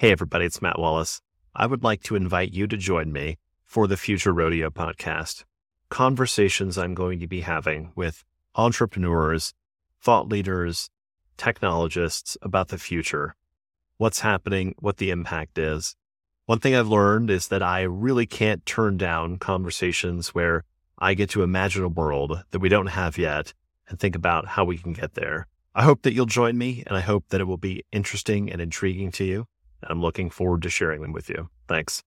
Hey, everybody, it's Matt Wallace. I would like to invite you to join me for the Future Rodeo podcast. Conversations I'm going to be having with entrepreneurs, thought leaders, technologists about the future, what's happening, what the impact is. One thing I've learned is that I really can't turn down conversations where I get to imagine a world that we don't have yet and think about how we can get there. I hope that you'll join me and I hope that it will be interesting and intriguing to you. I'm looking forward to sharing them with you. Thanks.